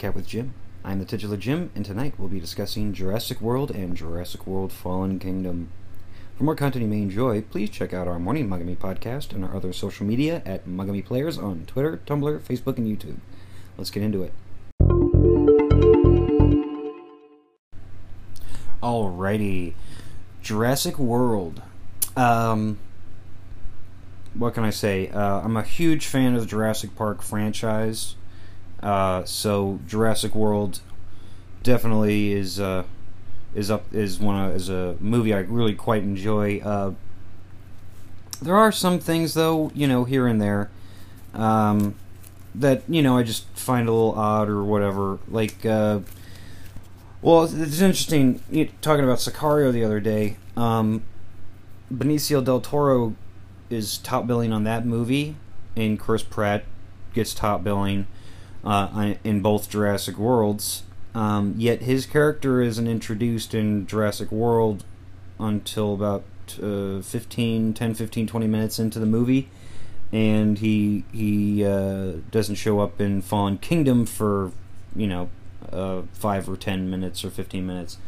Nightcap with Jim. I'm the titular Jim, and tonight we'll be discussing Jurassic World and Jurassic World Fallen Kingdom. For more content you may enjoy, please check out our Morning Mugami podcast and our other social media at Mugami Players on Twitter, Tumblr, Facebook, and YouTube. Let's get into it. Alrighty. Jurassic World. Um, what can I say? Uh, I'm a huge fan of the Jurassic Park franchise. Uh, so Jurassic World definitely is uh, is up is one is a movie I really quite enjoy. Uh, there are some things though, you know, here and there, um, that you know I just find a little odd or whatever. Like, uh, well, it's interesting you know, talking about Sicario the other day. Um, Benicio del Toro is top billing on that movie, and Chris Pratt gets top billing uh, in both Jurassic Worlds. Um, yet his character isn't introduced in Jurassic World until about uh, 15, 10, 15, 20 minutes into the movie. And he he uh, doesn't show up in Fallen Kingdom for, you know, uh, 5 or 10 minutes or 15 minutes.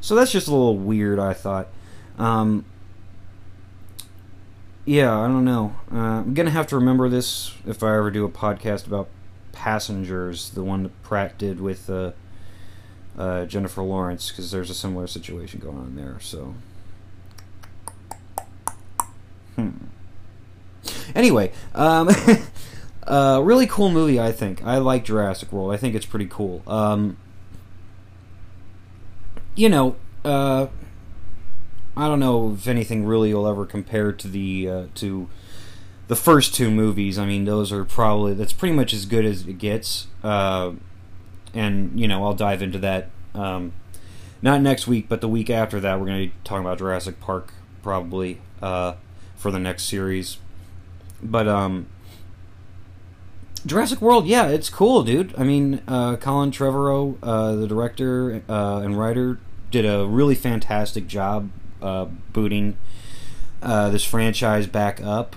So that's just a little weird, I thought. Um, yeah, I don't know. Uh, I'm going to have to remember this if I ever do a podcast about Passengers, the one that Pratt did with uh, uh, Jennifer Lawrence, because there's a similar situation going on there. So, hmm. Anyway, um, uh, really cool movie. I think I like Jurassic World. I think it's pretty cool. Um, you know, uh, I don't know if anything really will ever compare to the uh, to the first two movies, I mean, those are probably that's pretty much as good as it gets. Uh, and you know, I'll dive into that um, not next week, but the week after that. We're going to be talking about Jurassic Park probably uh, for the next series. But um, Jurassic World, yeah, it's cool, dude. I mean, uh, Colin Trevorrow, uh, the director uh, and writer, did a really fantastic job uh, booting this franchise back up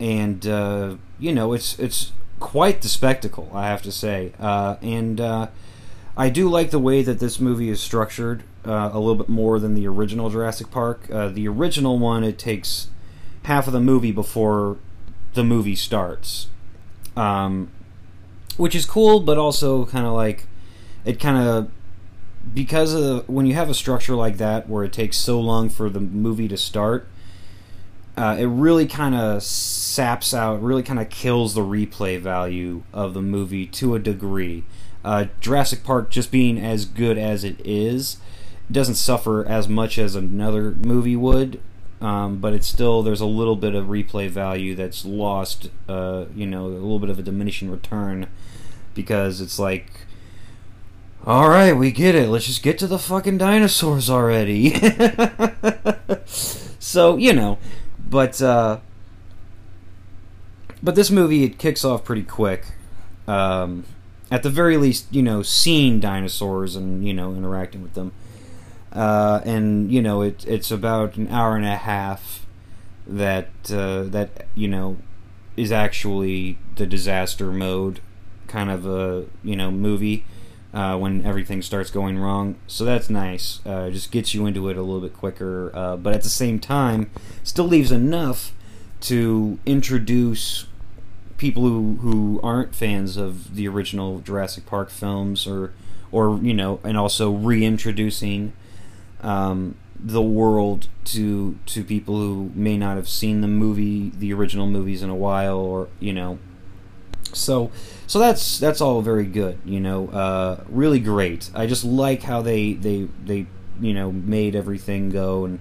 and uh, you know it's it's quite the spectacle, I have to say. Uh, and uh, I do like the way that this movie is structured uh, a little bit more than the original Jurassic Park. Uh, the original one, it takes half of the movie before the movie starts, um, which is cool, but also kind of like it kind of because of when you have a structure like that where it takes so long for the movie to start uh, it really kind of saps out, really kind of kills the replay value of the movie to a degree. Uh, Jurassic Park, just being as good as it is, doesn't suffer as much as another movie would, um, but it's still there's a little bit of replay value that's lost. Uh, you know, a little bit of a diminishing return because it's like. All right, we get it. Let's just get to the fucking dinosaurs already. so, you know, but uh, but this movie it kicks off pretty quick. Um, at the very least, you know, seeing dinosaurs and you know interacting with them, uh, and you know it, it's about an hour and a half that uh, that you know is actually the disaster mode kind of a you know movie uh, when everything starts going wrong. So that's nice. Uh, just gets you into it a little bit quicker, uh, but at the same time, still leaves enough to introduce people who, who aren't fans of the original Jurassic Park films, or or you know, and also reintroducing um, the world to to people who may not have seen the movie, the original movies in a while, or you know, so so that's that's all very good you know uh, really great. I just like how they they they you know made everything go and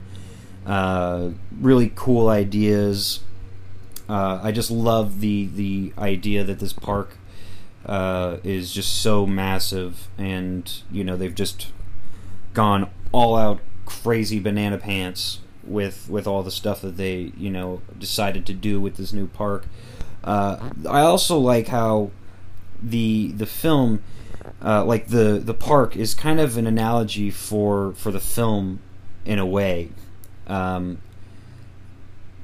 uh, really cool ideas. Uh, i just love the the idea that this park uh, is just so massive and you know they've just gone all out crazy banana pants with with all the stuff that they you know decided to do with this new park. Uh, I also like how the the film, uh, like the the park, is kind of an analogy for for the film in a way, um,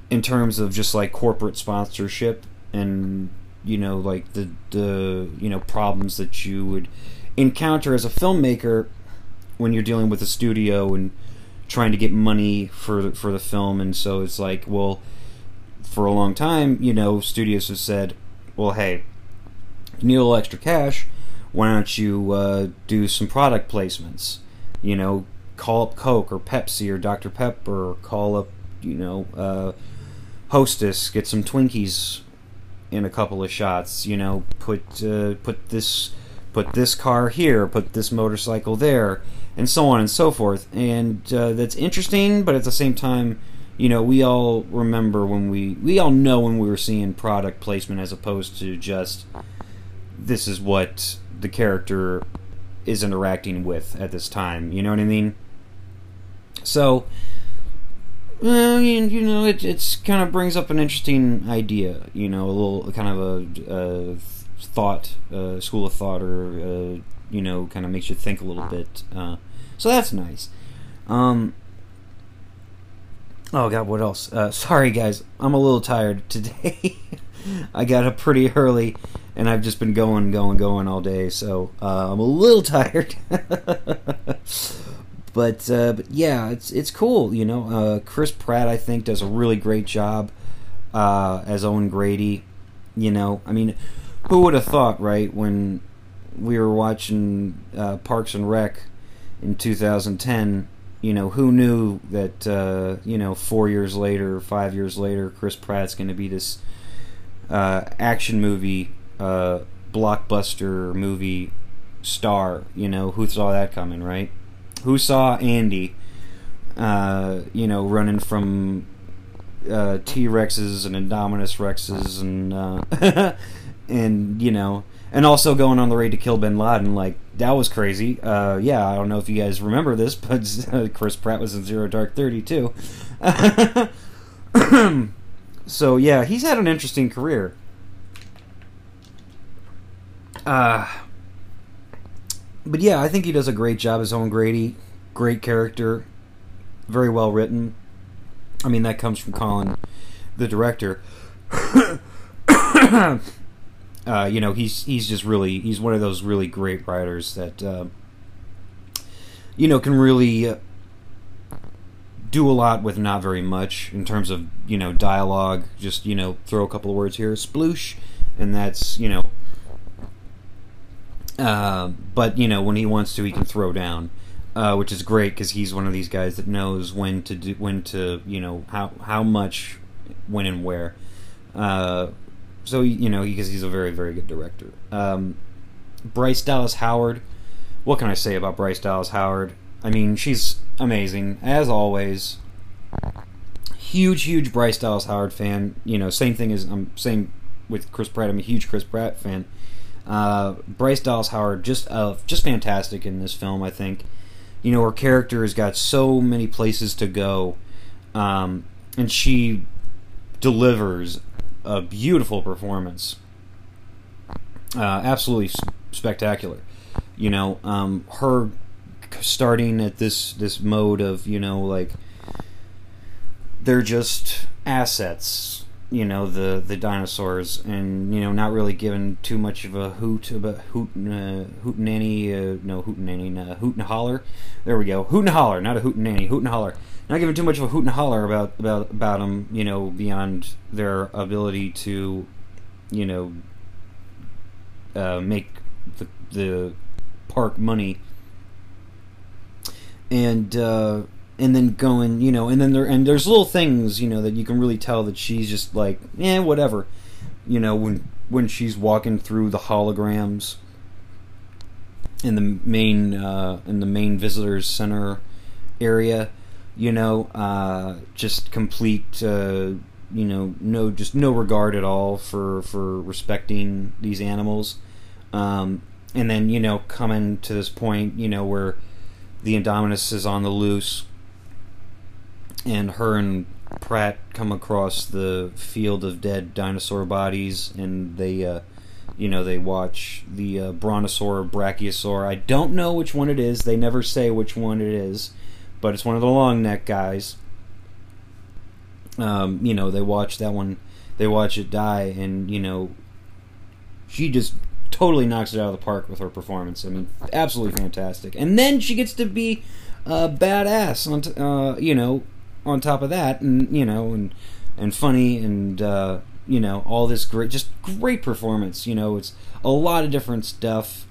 in terms of just like corporate sponsorship and you know like the the you know problems that you would encounter as a filmmaker when you're dealing with a studio and trying to get money for for the film, and so it's like, well, for a long time, you know, studios have said, well, hey, you need a little extra cash. Why don't you uh, do some product placements? You know, call up Coke or Pepsi or Dr. Pepper, or call up, you know, uh, Hostess, get some Twinkies in a couple of shots. You know, put uh, put this put this car here, put this motorcycle there, and so on and so forth. And uh, that's interesting, but at the same time, you know, we all remember when we we all know when we were seeing product placement as opposed to just this is what the character is interacting with at this time. You know what I mean? So, well, you, you know, it it's kind of brings up an interesting idea. You know, a little kind of a, a thought, uh, school of thought, or uh, you know, kind of makes you think a little bit. Uh, so that's nice. Um, oh God, what else? Uh, sorry, guys, I'm a little tired today. I got up pretty early, and I've just been going, going, going all day, so uh, I'm a little tired. but uh, but yeah, it's it's cool. You know, uh, Chris Pratt I think does a really great job uh, as Owen Grady. You know, I mean, who would have thought, right? When we were watching uh, Parks and Rec in 2010, you know, who knew that uh, you know four years later, five years later, Chris Pratt's going to be this uh, action movie, blockbuster movie star. You know, who saw that coming, right? who saw Andy, uh, you know, running from uh, T Rexes and Indominus Rexes and uh, and you know, and also going on the raid to kill Bin Laden. Like that was crazy. Uh, yeah, I don't know if you guys remember this, but Chris Pratt was in Zero Dark Thirty too. so yeah, he's had an interesting career. Uh, but yeah, I think he does a great job as Owen Grady. Great character, very well written. I mean, that comes from Colin, the director. uh, you know, he's he's just really he's one of those really great writers that uh, you know can really uh, do a lot with not very much in terms of you know dialogue. Just you know, throw a couple of words here, sploosh, and that's you know uh, but you know, when he wants to, he can throw down, uh, which is great because he's one of these guys that knows when to do, when to, you know, how how much, when and where. Uh, so you know, because he's a very very good director. Um, Bryce Dallas Howard. What can I say about Bryce Dallas Howard? I mean, she's amazing as always. Huge, huge Bryce Dallas Howard fan. You know, same thing as I'm um, same with Chris Pratt. I'm a huge Chris Pratt fan. Uh, Bryce Dallas Howard just uh, just fantastic in this film. I think you know her character has got so many places to go, um, and she delivers a beautiful performance. Uh, absolutely spectacular. You know, um, her starting at this this mode of you know like they're just assets you know the the dinosaurs and you know not really given too much of a hoot about hoot uh, hoot nanny uh, no hoot nanny uh, hoot and holler. There we go. Hoot and holler not a hoot nanny hoot and holler. Not giving too much of a hoot and holler about about about them you know beyond their ability to you know uh, make the the park money and uh, and then going, you know, and then there and there's little things, you know, that you can really tell that she's just like, eh, whatever, you know, when when she's walking through the holograms in the main uh, in the main visitors center area, you know, uh, just complete, uh, you know, no just no regard at all for for respecting these animals, um, and then you know coming to this point, you know, where the Indominus is on the loose and her and Pratt come across the field of dead dinosaur bodies, and they, uh, you know, they watch the uh, brontosaur, brachiosaur. I don't know which one it is. They never say which one it is, but it's one of the long neck guys. Um, you know, they watch that one. They watch it die, and you know, she just totally knocks it out of the park with her performance. I mean, absolutely fantastic. And then she gets to be a badass on, t- uh, you know, on top of that, and you know, and and funny, and uh, you know, all this great, just great performance. You know, it's a lot of different stuff,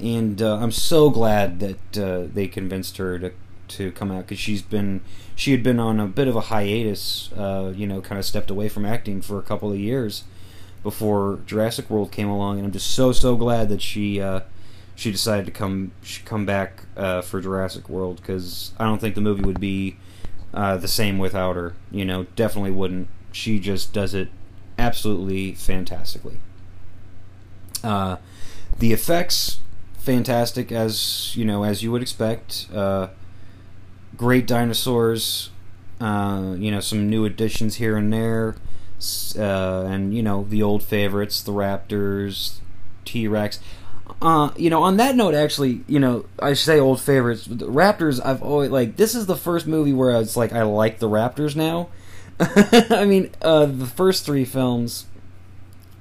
and uh, I'm so glad that uh, they convinced her to to come out because she's been she had been on a bit of a hiatus, uh, you know, kind of stepped away from acting for a couple of years before Jurassic World came along, and I'm just so so glad that she uh, she decided to come come back uh, for Jurassic World because I don't think the movie would be uh, the same without her. You know, definitely wouldn't. She just does it absolutely fantastically. Uh, the effects fantastic as you know as you would expect. Uh, great dinosaurs. Uh, you know some new additions here and there, uh, and you know the old favorites, the Raptors, T Rex. Uh, you know, on that note, actually, you know, I say old favorites. The Raptors, I've always like. This is the first movie where it's like I like the Raptors now. I mean, uh, the first three films,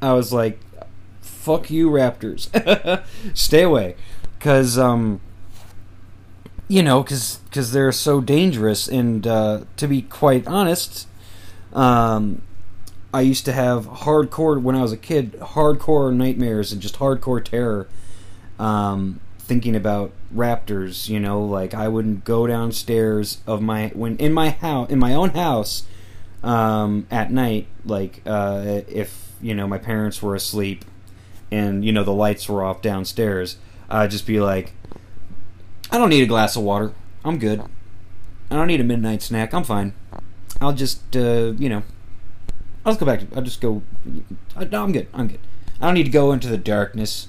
I was like, "Fuck you, Raptors, stay away," because um, you know, because because they're so dangerous. And uh, to be quite honest, um, I used to have hardcore when I was a kid, hardcore nightmares and just hardcore terror. Um, thinking about raptors, you know, like I wouldn't go downstairs of my when in my house in my own house um, at night, like uh, if you know my parents were asleep and you know the lights were off downstairs, I'd just be like, I don't need a glass of water. I'm good. I don't need a midnight snack. I'm fine. I'll just, uh, you know, I'll just go back to. I'll just go. I, no, I'm good. I'm good. I don't need to go into the darkness.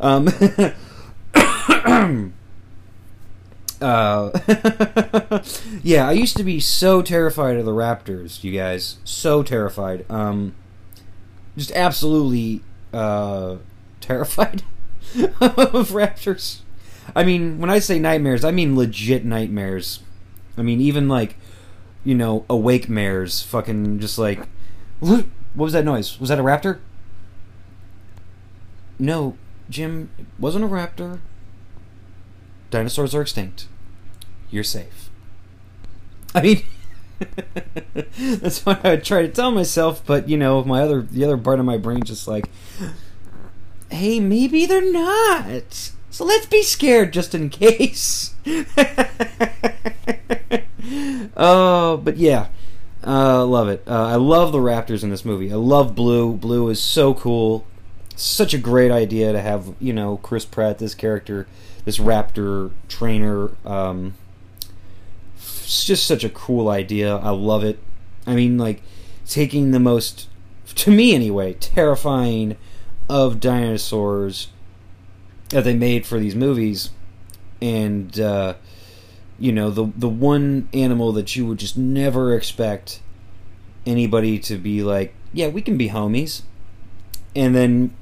Um, uh, yeah, I used to be so terrified of the Raptors, you guys. So terrified. Um, just absolutely uh, terrified of Raptors. I mean, when I say nightmares, I mean legit nightmares. I mean, even like, you know, awake mares, fucking just like, what was that noise? Was that a raptor? No, Jim, it wasn't a raptor. Dinosaurs are extinct. You're safe. I mean, that's what I would try to tell myself, but you know, my other the other part of my brain just like, hey, maybe they're not. So let's be scared just in case. oh, but yeah. Uh, love it. Uh, I love the Raptors in this movie. I love Blue. Blue is so cool. Such a great idea to have, you know, Chris Pratt, this character, this Raptor trainer. Um, it's just such a cool idea. I love it. I mean, like, taking the most, to me anyway, terrifying of dinosaurs that they made for these movies, and uh, you know the the one animal that you would just never expect anybody to be like, yeah, we can be homies, and then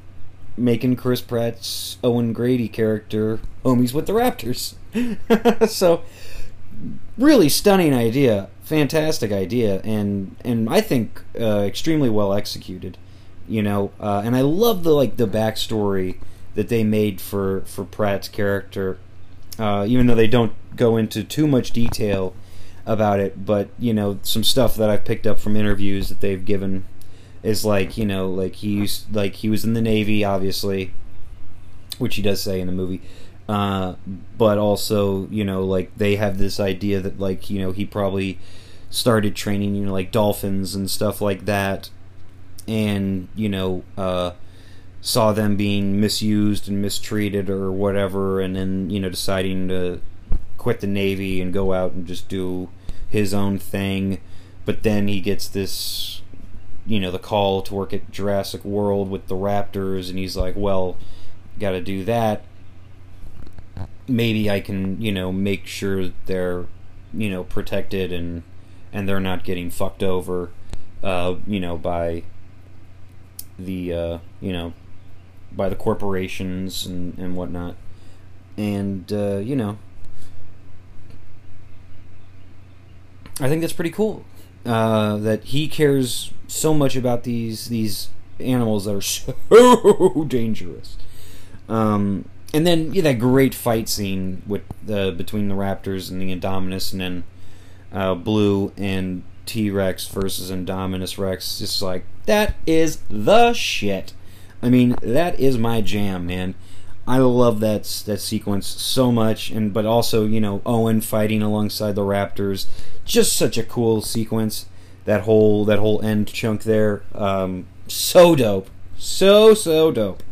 making Chris Pratt's Owen Grady character homies with the Raptors. so really stunning idea, fantastic idea, and and I think uh, extremely well executed. You know, uh, and I love the like the backstory that they made for for Pratt's character, uh, even though they don't go into too much detail about it. But you know, some stuff that I've picked up from interviews that they've given is like you know, like he used like he was in the Navy, obviously, which he does say in the movie. Uh, but also, you know, like they have this idea that like you know he probably started training, you know, like dolphins and stuff like that, and you know. Uh, saw them being misused and mistreated or whatever, and then you know deciding to quit the navy and go out and just do his own thing. But then he gets this, you know, the call to work at Jurassic World with the Raptors, and he's like, "Well, got to do that. Maybe I can, you know, make sure they're, you know, protected and and they're not getting fucked over, uh, you know, by the, uh, you know, by the corporations and, and whatnot. And, uh, you know, I think that's pretty cool. Uh, that he cares so much about these these animals that are so dangerous. Um, and then yeah, that great fight scene with the between the Raptors and the Indominus, and then uh, Blue and T Rex versus Indominus Rex. Just like that is the shit. I mean, that is my jam, man. I love that that sequence so much, and but also you know Owen fighting alongside the Raptors, just such a cool sequence. That whole that whole end chunk there, um, so dope, so so dope.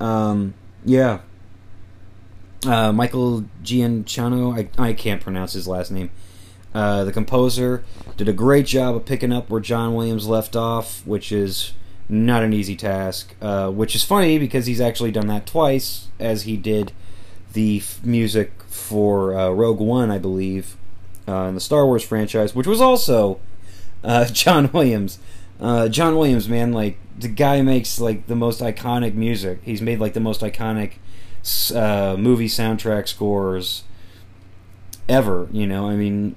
Um, yeah. Uh, Michael Gianciano, I I can't pronounce his last name. Uh, the composer did a great job of picking up where John Williams left off, which is not an easy task. Uh, which is funny because he's actually done that twice, as he did the f- music for uh, Rogue One, I believe, uh, in the Star Wars franchise, which was also uh, John Williams. Uh, John Williams, man, like the guy makes like the most iconic music. He's made like the most iconic uh, movie soundtrack scores ever. You know, I mean,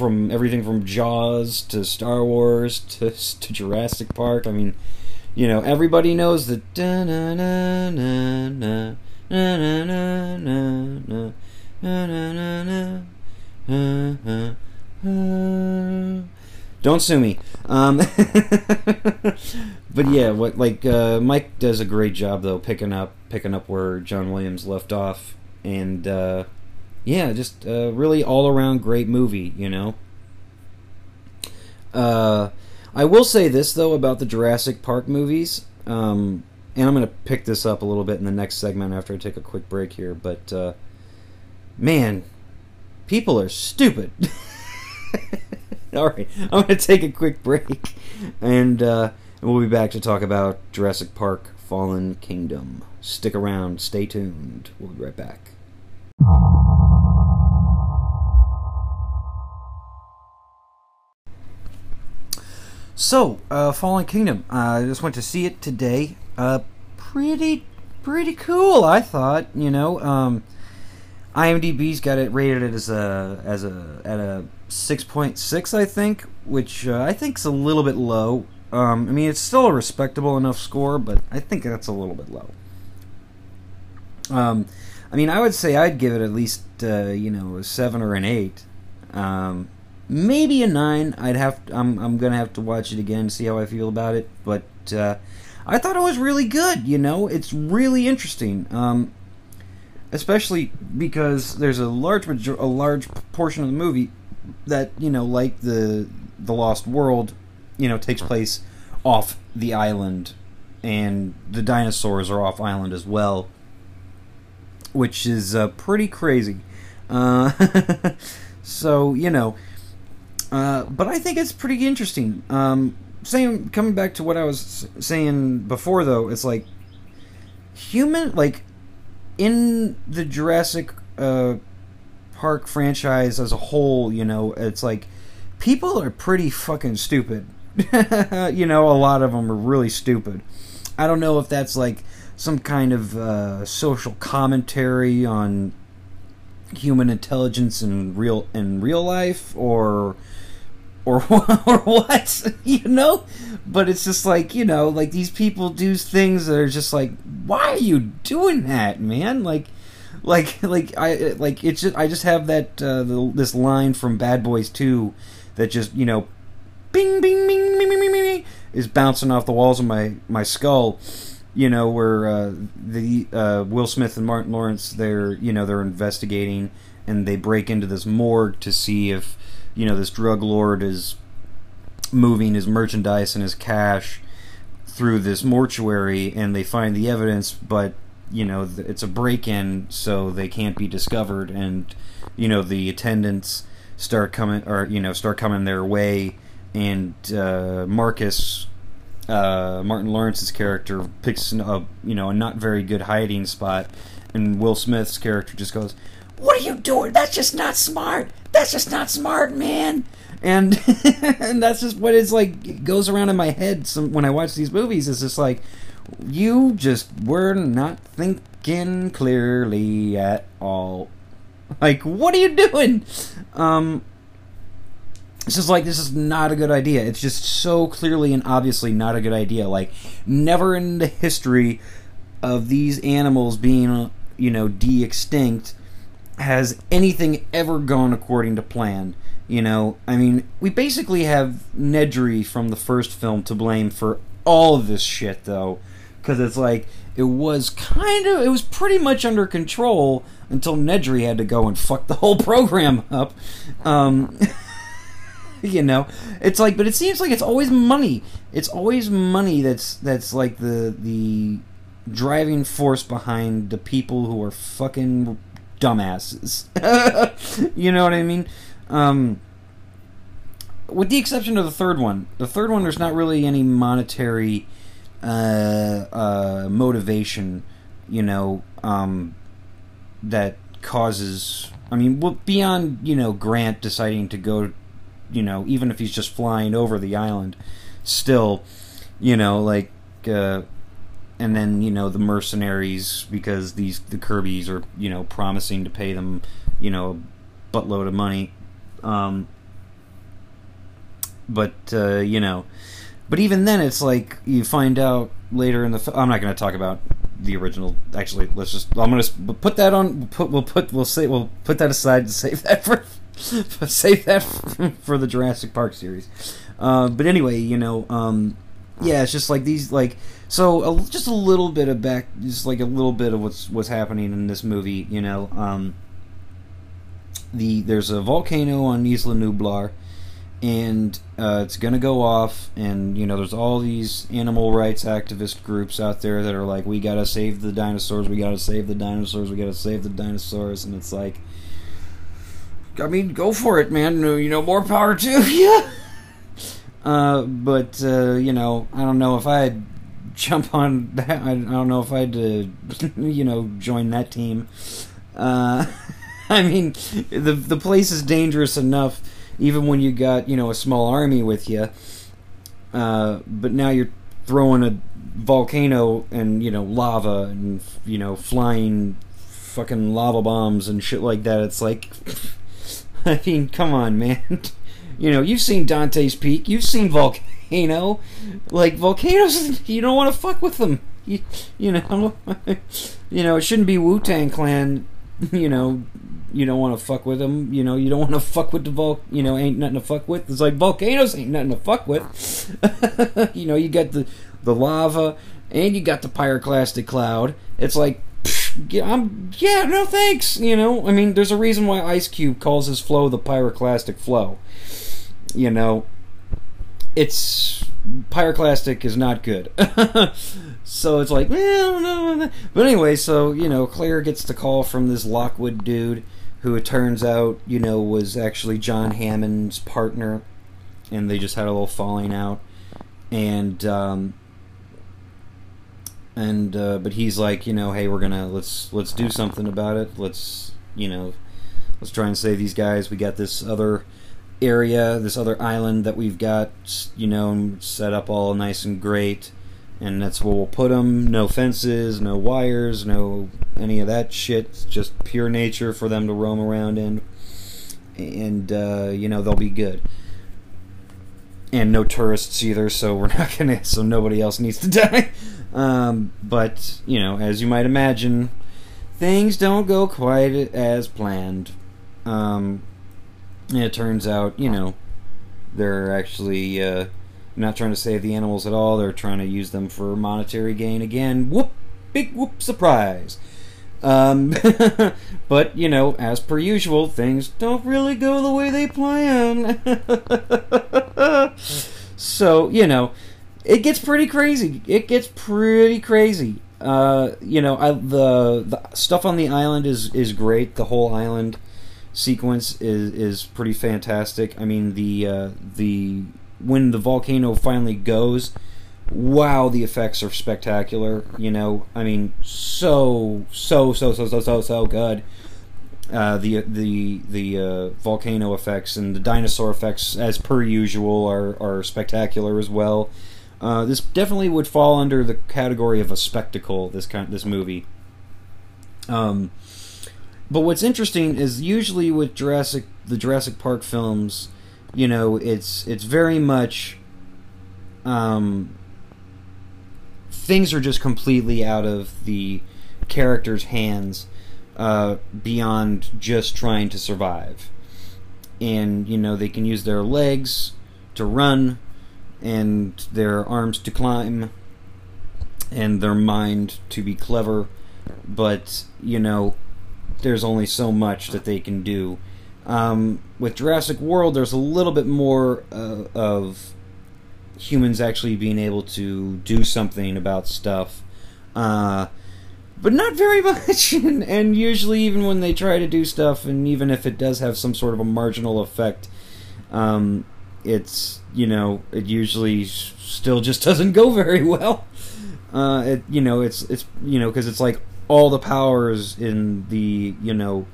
from everything from Jaws to Star Wars to, to Jurassic Park. I mean, you know, everybody knows na don't sue me. Um, but yeah, what like uh, Mike does a great job though, picking up picking up where John Williams left off, and uh, yeah, just uh, really all around great movie, you know. Uh, I will say this though about the Jurassic Park movies, um, and I'm going to pick this up a little bit in the next segment after I take a quick break here. But uh, man, people are stupid. all right, I'm going to take a quick break, and uh, we'll be back to talk about Jurassic Park: Fallen Kingdom. Stick around, stay tuned. We'll be right back. So, uh, Fallen Kingdom. Uh, I just went to see it today. Uh, pretty, pretty cool. I thought. You know, um, IMDb's got it rated as a as a at a six point six, I think, which uh, I think's a little bit low. Um, I mean, it's still a respectable enough score, but I think that's a little bit low. Um, I mean, I would say I'd give it at least uh, you know a seven or an eight. Um, maybe a nine. I'd have. To, I'm. I'm gonna have to watch it again see how I feel about it. But uh, I thought it was really good. You know, it's really interesting. Um, especially because there's a large major- a large portion of the movie that you know, like the the Lost World, you know, takes place off the island, and the dinosaurs are off island as well, which is uh, pretty crazy. Uh, so you know uh, but I think it's pretty interesting. Um, saying coming back to what I was saying before, though, it's like human, like in the Jurassic uh, Park franchise as a whole. You know, it's like people are pretty fucking stupid. you know, a lot of them are really stupid. I don't know if that's like some kind of uh, social commentary on human intelligence in real in real life or or or what you know? But it's just like you know like these people do things that are just like why are you doing that man? Like like like i like it's just i just have that uh, the, this line from bad boys 2 that just you know bing bing bing bing bing bing, bing is bouncing off the walls of my my skull you know where uh, the uh, will smith and martin lawrence they're you know they're investigating and they break into this morgue to see if you know this drug lord is moving his merchandise and his cash through this mortuary and they find the evidence but you know it's a break-in so they can't be discovered. And you know the attendants start coming or you know start coming their way and uh, Marcus uh, Martin Lawrence's character picks a you know a not very good hiding spot and Will Smith's character just goes what are you doing that's just not smart that's just not smart, man. And and that's just what it's like. Goes around in my head some, when I watch these movies. It's just like you just were not thinking clearly at all. Like, what are you doing? Um, it's just like this is not a good idea. It's just so clearly and obviously not a good idea. Like, never in the history of these animals being, you know, de extinct has anything ever gone according to plan. You know, I mean, we basically have Nedry from the first film to blame for all of this shit, though, because it's like it was kind of, it was pretty much under control until Nedry had to go and fuck the whole program up. Um, you know, it's like, but it seems like it's always money. It's always money that's that's like the the driving force behind the people who are fucking dumbasses. you know what I mean? Um, with the exception of the third one, the third one there's not really any monetary uh, uh, motivation, you know, um, that causes. I mean, well, beyond you know Grant deciding to go, you know, even if he's just flying over the island, still, you know, like. Uh, and then you know the mercenaries because these the Kirby's are you know promising to pay them you know a buttload of money, um, but uh, you know, but even then it's like you find out later in the. I'm not going to talk about the original. Actually, let's just. I'm going to put that on. Put we'll put we'll say we'll put that aside to save that for save that for the Jurassic Park series. Uh, but anyway, you know, um, yeah, it's just like these like so a, just a little bit of back, just like a little bit of what's what's happening in this movie. You know, um, the there's a volcano on Isla Nublar, and uh, it's gonna go off. And you know, there's all these animal rights activist groups out there that are like, we gotta save the dinosaurs, we gotta save the dinosaurs, we gotta save the dinosaurs, and it's like. I mean, go for it, man. You know, more power to you. Uh, but uh, you know, I don't know if I had jump on that. I, don't know if I'd, uh, you know, join that team. Uh, I mean, the the place is dangerous enough, even when you got you know a small army with you. Uh, but now you're throwing a volcano and you know lava and you know flying fucking lava bombs and shit like that. It's like, I mean, come on, man. you know, you've seen Dante's Peak. You've seen volcano volcano. Like volcanoes, you don't want to fuck with them. You, you know, you know it shouldn't be Wu Tang Clan. You know, you don't want to fuck with them. You know, you don't want to fuck with the vol. You know, ain't nothing to fuck with. It's like volcanoes ain't nothing to fuck with. you know, you got the the lava and you got the pyroclastic cloud. It's like I'm yeah, no thanks. You know, I mean, there's a reason why Ice Cube calls his flow the pyroclastic flow. You know, it's pyroclastic is not good. so it's like, well, no, But anyway, so you know, Claire gets the call from this Lockwood dude, who it turns out, you know, was actually John Hammond's partner, and they just had a little falling out, and um, and uh, but he's like, you know, hey, we're gonna let's let's do something about it. Let's you know, let's try and save these guys. We got this other area, this other island that we've got, you know, set up all nice and great. And that's where we'll put them. No fences, no wires, no any of that shit. It's just pure nature for them to roam around in. And, uh, you know, they'll be good. And no tourists either, so we're not gonna, so nobody else needs to die. Um, but, you know, as you might imagine, things don't go quite as planned. Um, and it turns out, you know, they're actually uh, not trying to save the animals at all. They're trying to use them for monetary gain again. Whoop! Big whoop! Surprise! Um, but you know, as per usual, things don't really go the way they plan. so you know, it gets pretty crazy. It gets pretty crazy. Uh, you know, I, the the stuff on the island is is great. The whole island sequence is is pretty fantastic. I mean the uh, the when the volcano finally goes, wow, the effects are spectacular. You know, I mean, so so so so so so so good. Uh, the the the uh, volcano effects and the dinosaur effects, as per usual, are are spectacular as well. Uh, this definitely would fall under the category of a spectacle. This kind, this movie. Um, but what's interesting is usually with Jurassic the Jurassic Park films, you know, it's it's very much um things are just completely out of the character's hands uh, beyond just trying to survive. And, you know, they can use their legs to run and their arms to climb and their mind to be clever. But, you know, there's only so much that they can do. Um, with Jurassic World, there's a little bit more uh, of humans actually being able to do something about stuff. Uh, but not very much. and, and, usually, even when they try to do stuff, and even if it does have some sort of a marginal effect, um, it's you know it usually still just doesn't go very well. Uh, it you know it's it's you know because it's like all the powers in the you know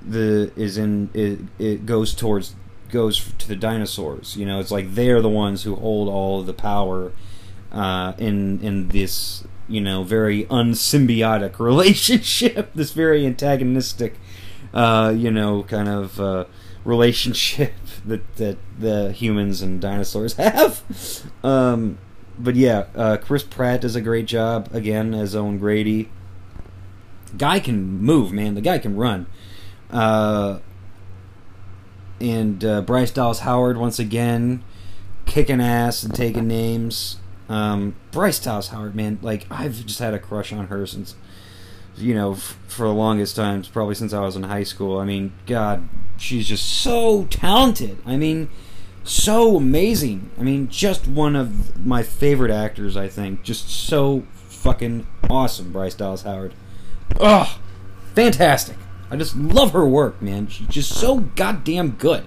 the is in it, it goes towards goes to the dinosaurs. You know, it's like they're the ones who hold all the power uh, in in this you know very unsymbiotic relationship, this very antagonistic, uh, you know, kind of uh, relationship that that the humans and dinosaurs have. Um, but yeah, uh, Chris Pratt does a great job again as Owen Grady. Guy can move, man. The guy can run. Uh, and uh, Bryce Dallas Howard once again kicking ass and taking names. Um, Bryce Dallas Howard, man, like I've just had a crush on her since, you know, f- for the longest times, probably since I was in high school. I mean, God, she's just so talented. I mean, so amazing. I mean, just one of my favorite actors. I think, just so fucking awesome, Bryce Dallas Howard. Oh, fantastic. I just love her work, man. She's just so goddamn good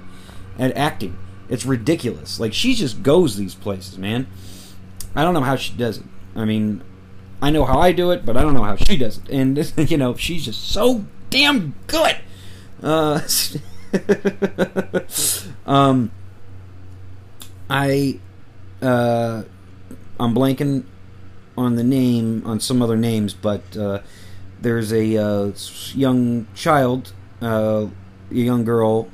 at acting. It's ridiculous. Like she just goes these places, man. I don't know how she does it. I mean, I know how I do it, but I don't know how she does it. And you know, she's just so damn good. Uh, um, I, uh, I'm blanking on the name on some other names, but uh, there's a uh, young child, uh, a young girl,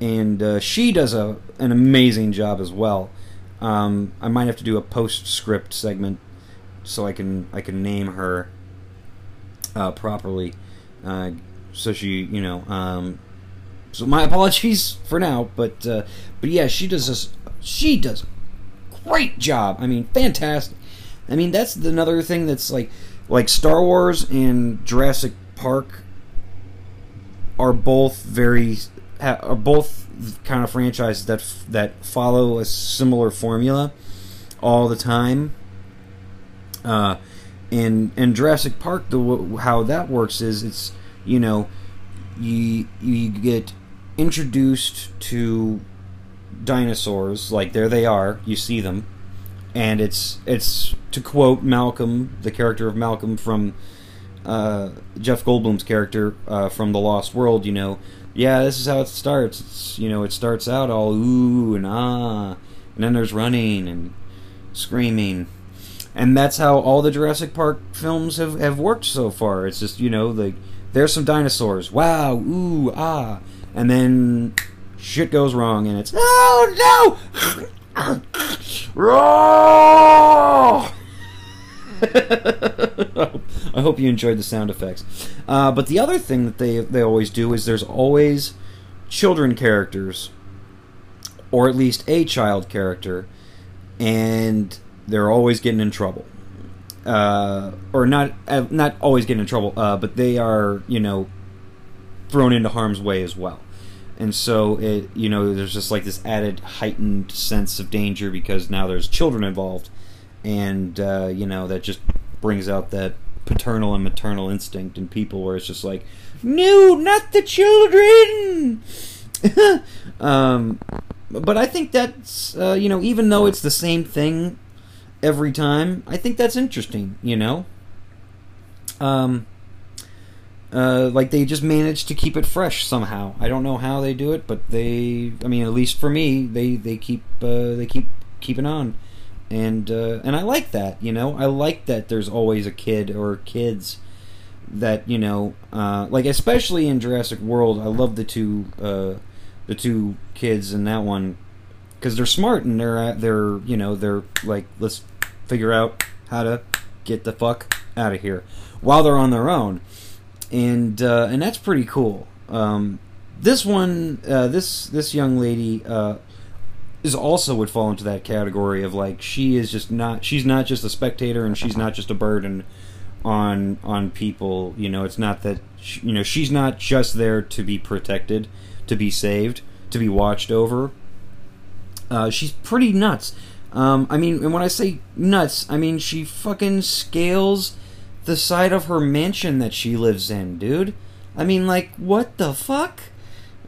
and uh, she does a an amazing job as well. Um, I might have to do a postscript segment so I can I can name her uh, properly, uh, so she you know. Um, so my apologies for now, but uh, but yeah, she does a She does a great job. I mean, fantastic. I mean, that's another thing that's like like Star Wars and Jurassic Park are both very are both kind of franchises that that follow a similar formula all the time. Uh, and and Jurassic Park, the how that works is it's you know you you get introduced to dinosaurs like there they are, you see them, and it's it's to quote Malcolm, the character of Malcolm from uh, Jeff Goldblum's character uh, from The Lost World. You know, yeah, this is how it starts. It's, you know, it starts out all ooh and ah, and then there's running and screaming, and that's how all the Jurassic Park films have have worked so far. It's just you know like there's some dinosaurs, wow, ooh ah, and then shit goes wrong and it's oh no I hope you enjoyed the sound effects. Uh, but the other thing that they they always do is there's always children characters, or at least a child character, and they're always getting in trouble. Uh, or not uh, not always getting in trouble, uh, but they are you know thrown into harm's way as well and so it you know there's just like this added heightened sense of danger because now there's children involved. And uh, you know that just brings out that paternal and maternal instinct in people where it's just like no not the children! Um, but i think that's uh, you know even though it's the same thing every time i think that's interesting you know? Um, uh, like they just manage to keep it fresh somehow. I don't know how they do it, but they. I mean, at least for me, they they keep uh, they keep keeping on, and uh, and I like that. You know, I like that. There's always a kid or kids that you know, uh, like especially in Jurassic World. I love the two uh, the two kids in that one because they're smart and they're they're you know they're like let's figure out how to get the fuck out of here while they're on their own, and uh, and that's pretty cool. Um, this one, uh, this this young lady uh, is also would fall into that category of like she is just not she's not just a spectator and she's not just a burden on on people. You know, it's not that she, you know she's not just there to be protected, to be saved, to be watched over. Uh, she's pretty nuts. Um, I mean, and when I say nuts, I mean she fucking scales the side of her mansion that she lives in, dude. I mean, like, what the fuck?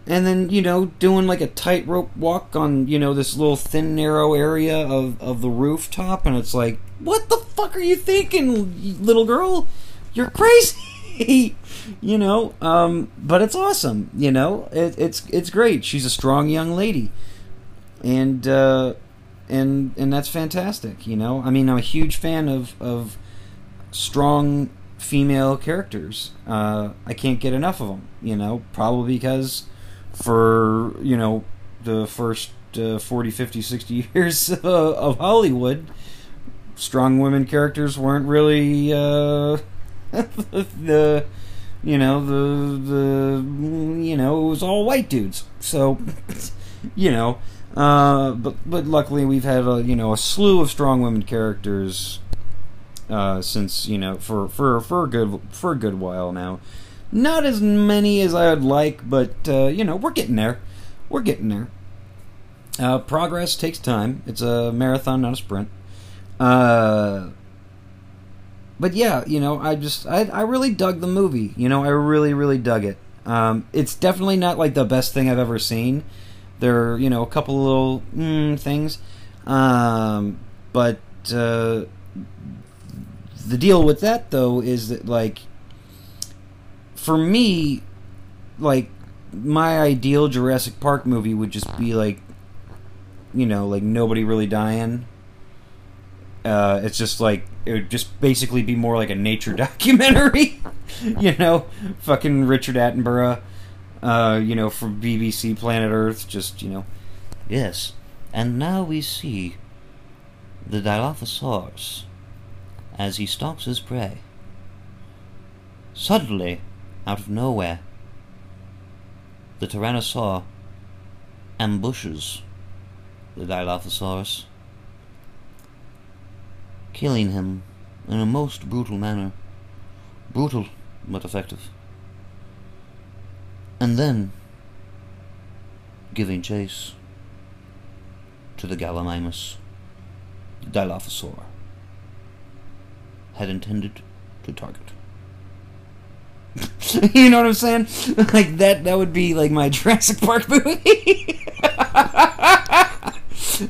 And then, you know, doing like a tightrope walk on, you know, this little thin, narrow area of, of the rooftop, and it's like, what the fuck are you thinking, little girl? You're crazy! you know, um, but it's awesome, you know? It, it's, it's great. She's a strong young lady. And, uh, and and that's fantastic. You know, I mean, I'm a huge fan of of strong female characters. Uh, I can't get enough of them. You know, probably because for you know the first uh, 40, 50, 60 years uh, of Hollywood, strong women characters weren't really uh, the you know the the you know it was all white dudes. So you know uh, but but luckily we've had a you know a slew of strong women characters uh, since you know for for for a good for a good while now. Not as many as I would like, but uh, you know we're getting there. We're getting there. Uh, progress takes time. It's a marathon, not a sprint. Uh, but yeah, you know, I just I I really dug the movie. You know, I really really dug it. Um, it's definitely not like the best thing I've ever seen. There are, you know, a couple little mm, things. Um, but uh, the deal with that, though, is that, like, for me, like, my ideal Jurassic Park movie would just be, like, you know, like, nobody really dying. Uh, it's just like it would just basically be more like a nature documentary, you know, fucking Richard Attenborough uh, you know, from BBC Planet Earth, just, you know. Yes, and now we see the Dilophosaurus as he stalks his prey. Suddenly, out of nowhere, the Tyrannosaur ambushes the Dilophosaurus, killing him in a most brutal manner. Brutal, but effective and then giving chase to the Gallimimus the Dilophosaur had intended to target. you know what I'm saying? Like that that would be like my Jurassic Park movie.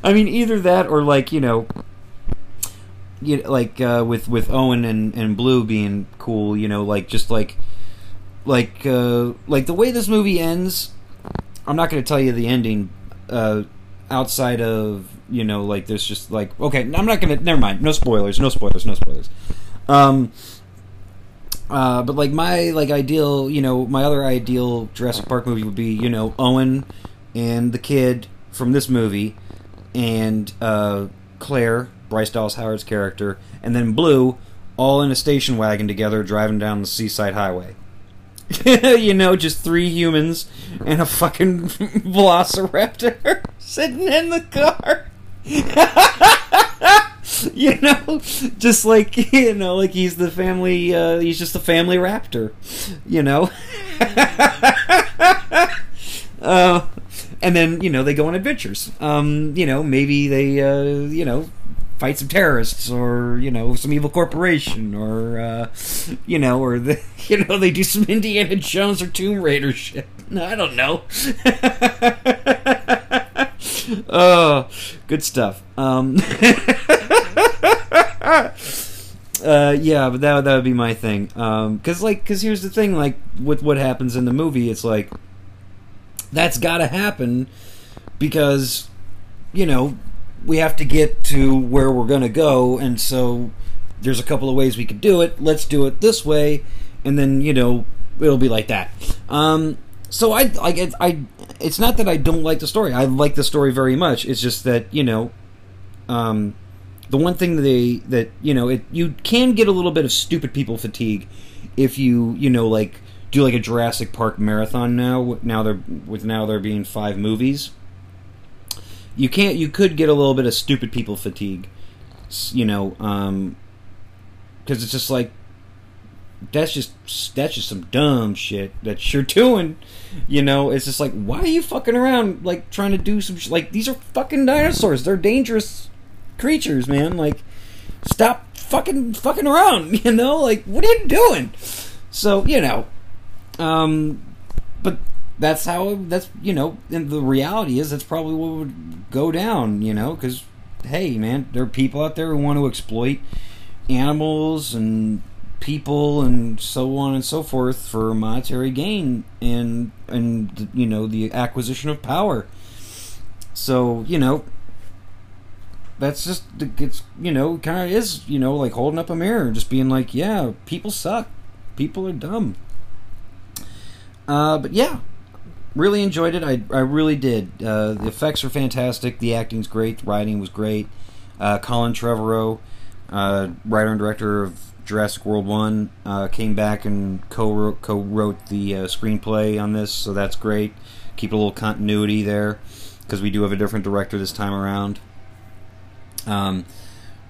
I mean either that or like, you know, you know, like uh, with with Owen and and Blue being cool, you know, like just like like uh, like the way this movie ends. I'm not going to tell you the ending. Uh, outside of you know, like there's just like okay, I'm not gonna. Never mind. No spoilers. No spoilers. No spoilers. Um. Uh, but like my like ideal, you know, my other ideal Jurassic Park movie would be, you know, Owen and the kid from this movie, and uh, Claire, Bryce Dallas Howard's character, and then Blue, all in a station wagon together, driving down the seaside highway. you know, just three humans and a fucking velociraptor sitting in the car. you know, just like you know, like he's the family. Uh, he's just a family raptor. You know. uh, and then you know they go on adventures. Um, you know, maybe they uh, you know fight some terrorists or you know some evil corporation or uh, you know or the, you know they do some Indiana Jones or Tomb Raider shit. I don't know. Oh, good stuff. Um, uh, yeah, but that that would be my thing. Um, cause like, cause here's the thing, like with what happens in the movie, it's like that's got to happen because you know we have to get to where we're to go, and so there's a couple of ways we could do it. Let's do it this way, and then you know it'll be like that. Um, so I like it, I. It's not that I don't like the story. I like the story very much. It's just that you know, um, the one thing that they that you know it you can get a little bit of stupid people fatigue if you you know like do like a Jurassic Park marathon now. Now they're with now there being five movies. You can't. You could get a little bit of stupid people fatigue, you know, because it's just like that's just that's just some dumb shit that you're doing. You know, it's just like why are you fucking around like trying to do some sh- like these are fucking dinosaurs. They're dangerous creatures, man. Like stop fucking fucking around. You know, like what are you doing? So you know, um, but that's how that's you know, and the reality is that's probably what would go down. You know, because hey, man, there are people out there who want to exploit animals and people and so on and so forth for monetary gain and and you know the acquisition of power. So you know that's just it's you know kind of is you know like holding up a mirror just being like yeah people suck. People are dumb. Uh, but yeah really enjoyed it. I, I really did. Uh, the effects are fantastic. The acting's great. The writing was great. Uh, colin trevorrow uh, writer and director of jurassic world 1 uh, came back and co-wrote, co-wrote the uh, screenplay on this so that's great keep a little continuity there because we do have a different director this time around um,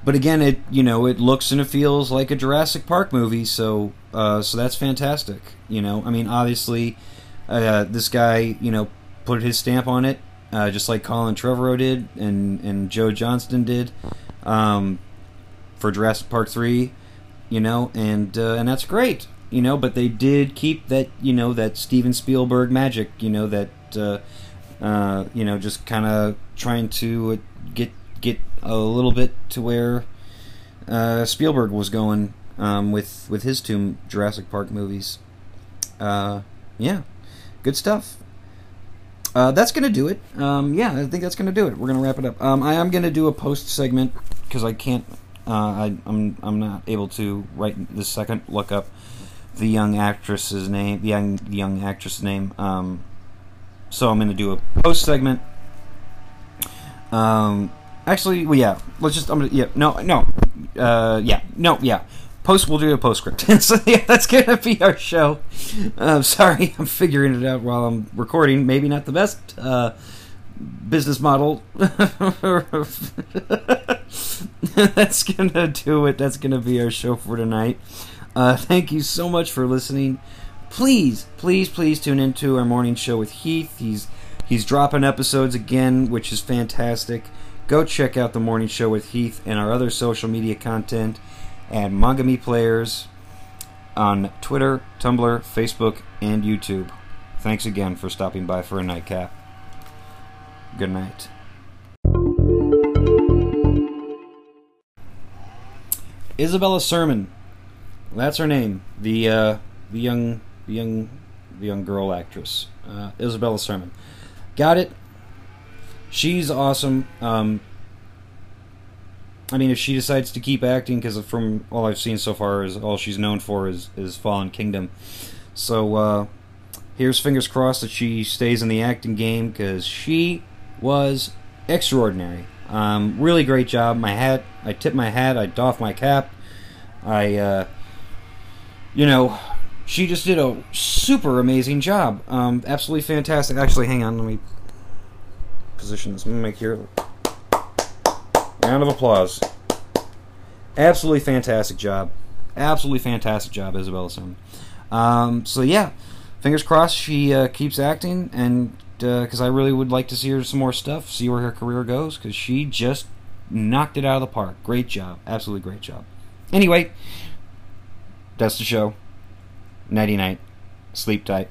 but again, it you know it looks and it feels like a Jurassic Park movie, so uh, so that's fantastic. You know, I mean, obviously, uh, this guy you know put his stamp on it, uh, just like Colin Trevorrow did and and Joe Johnston did um, for Jurassic Park three. You know, and uh, and that's great. You know, but they did keep that you know that Steven Spielberg magic. You know that uh, uh, you know just kind of trying to get get a little bit to where uh, Spielberg was going um, with with his two Jurassic Park movies. Uh, yeah, good stuff. Uh, that's gonna do it. Um, yeah, I think that's gonna do it. We're gonna wrap it up. Um, I am gonna do a post segment because I can't. Uh, I, I'm I'm not able to right this second look up the young actress's name, the young the young actress name. Um, so I'm gonna do a post segment. Um, Actually, well, yeah. Let's just. I'm gonna. Yeah. No. No. Uh. Yeah. No. Yeah. Post. We'll do a postscript. so yeah, that's gonna be our show. Uh, sorry, I'm figuring it out while I'm recording. Maybe not the best uh, business model. that's gonna do it. That's gonna be our show for tonight. Uh, thank you so much for listening. Please, please, please tune into our morning show with Heath. He's he's dropping episodes again, which is fantastic. Go check out the morning show with Heath and our other social media content at Mangami Players on Twitter, Tumblr, Facebook, and YouTube. Thanks again for stopping by for a nightcap. Good night. Isabella Sermon. That's her name. The uh, the young the young the young girl actress. Uh, Isabella Sermon. Got it. She's awesome. Um, I mean, if she decides to keep acting, because from all I've seen so far, is all she's known for is is Fallen Kingdom. So uh, here's fingers crossed that she stays in the acting game because she was extraordinary. Um, really great job. My hat, I tip my hat. I doff my cap. I, uh, you know, she just did a super amazing job. Um, absolutely fantastic. Actually, hang on, let me position this. Let me make here. Round of applause. Absolutely fantastic job. Absolutely fantastic job, Isabella Sun. Um, so yeah, fingers crossed she uh, keeps acting, and because uh, I really would like to see her some more stuff, see where her career goes, because she just knocked it out of the park. Great job, absolutely great job. Anyway, that's the show. Nighty night, sleep tight.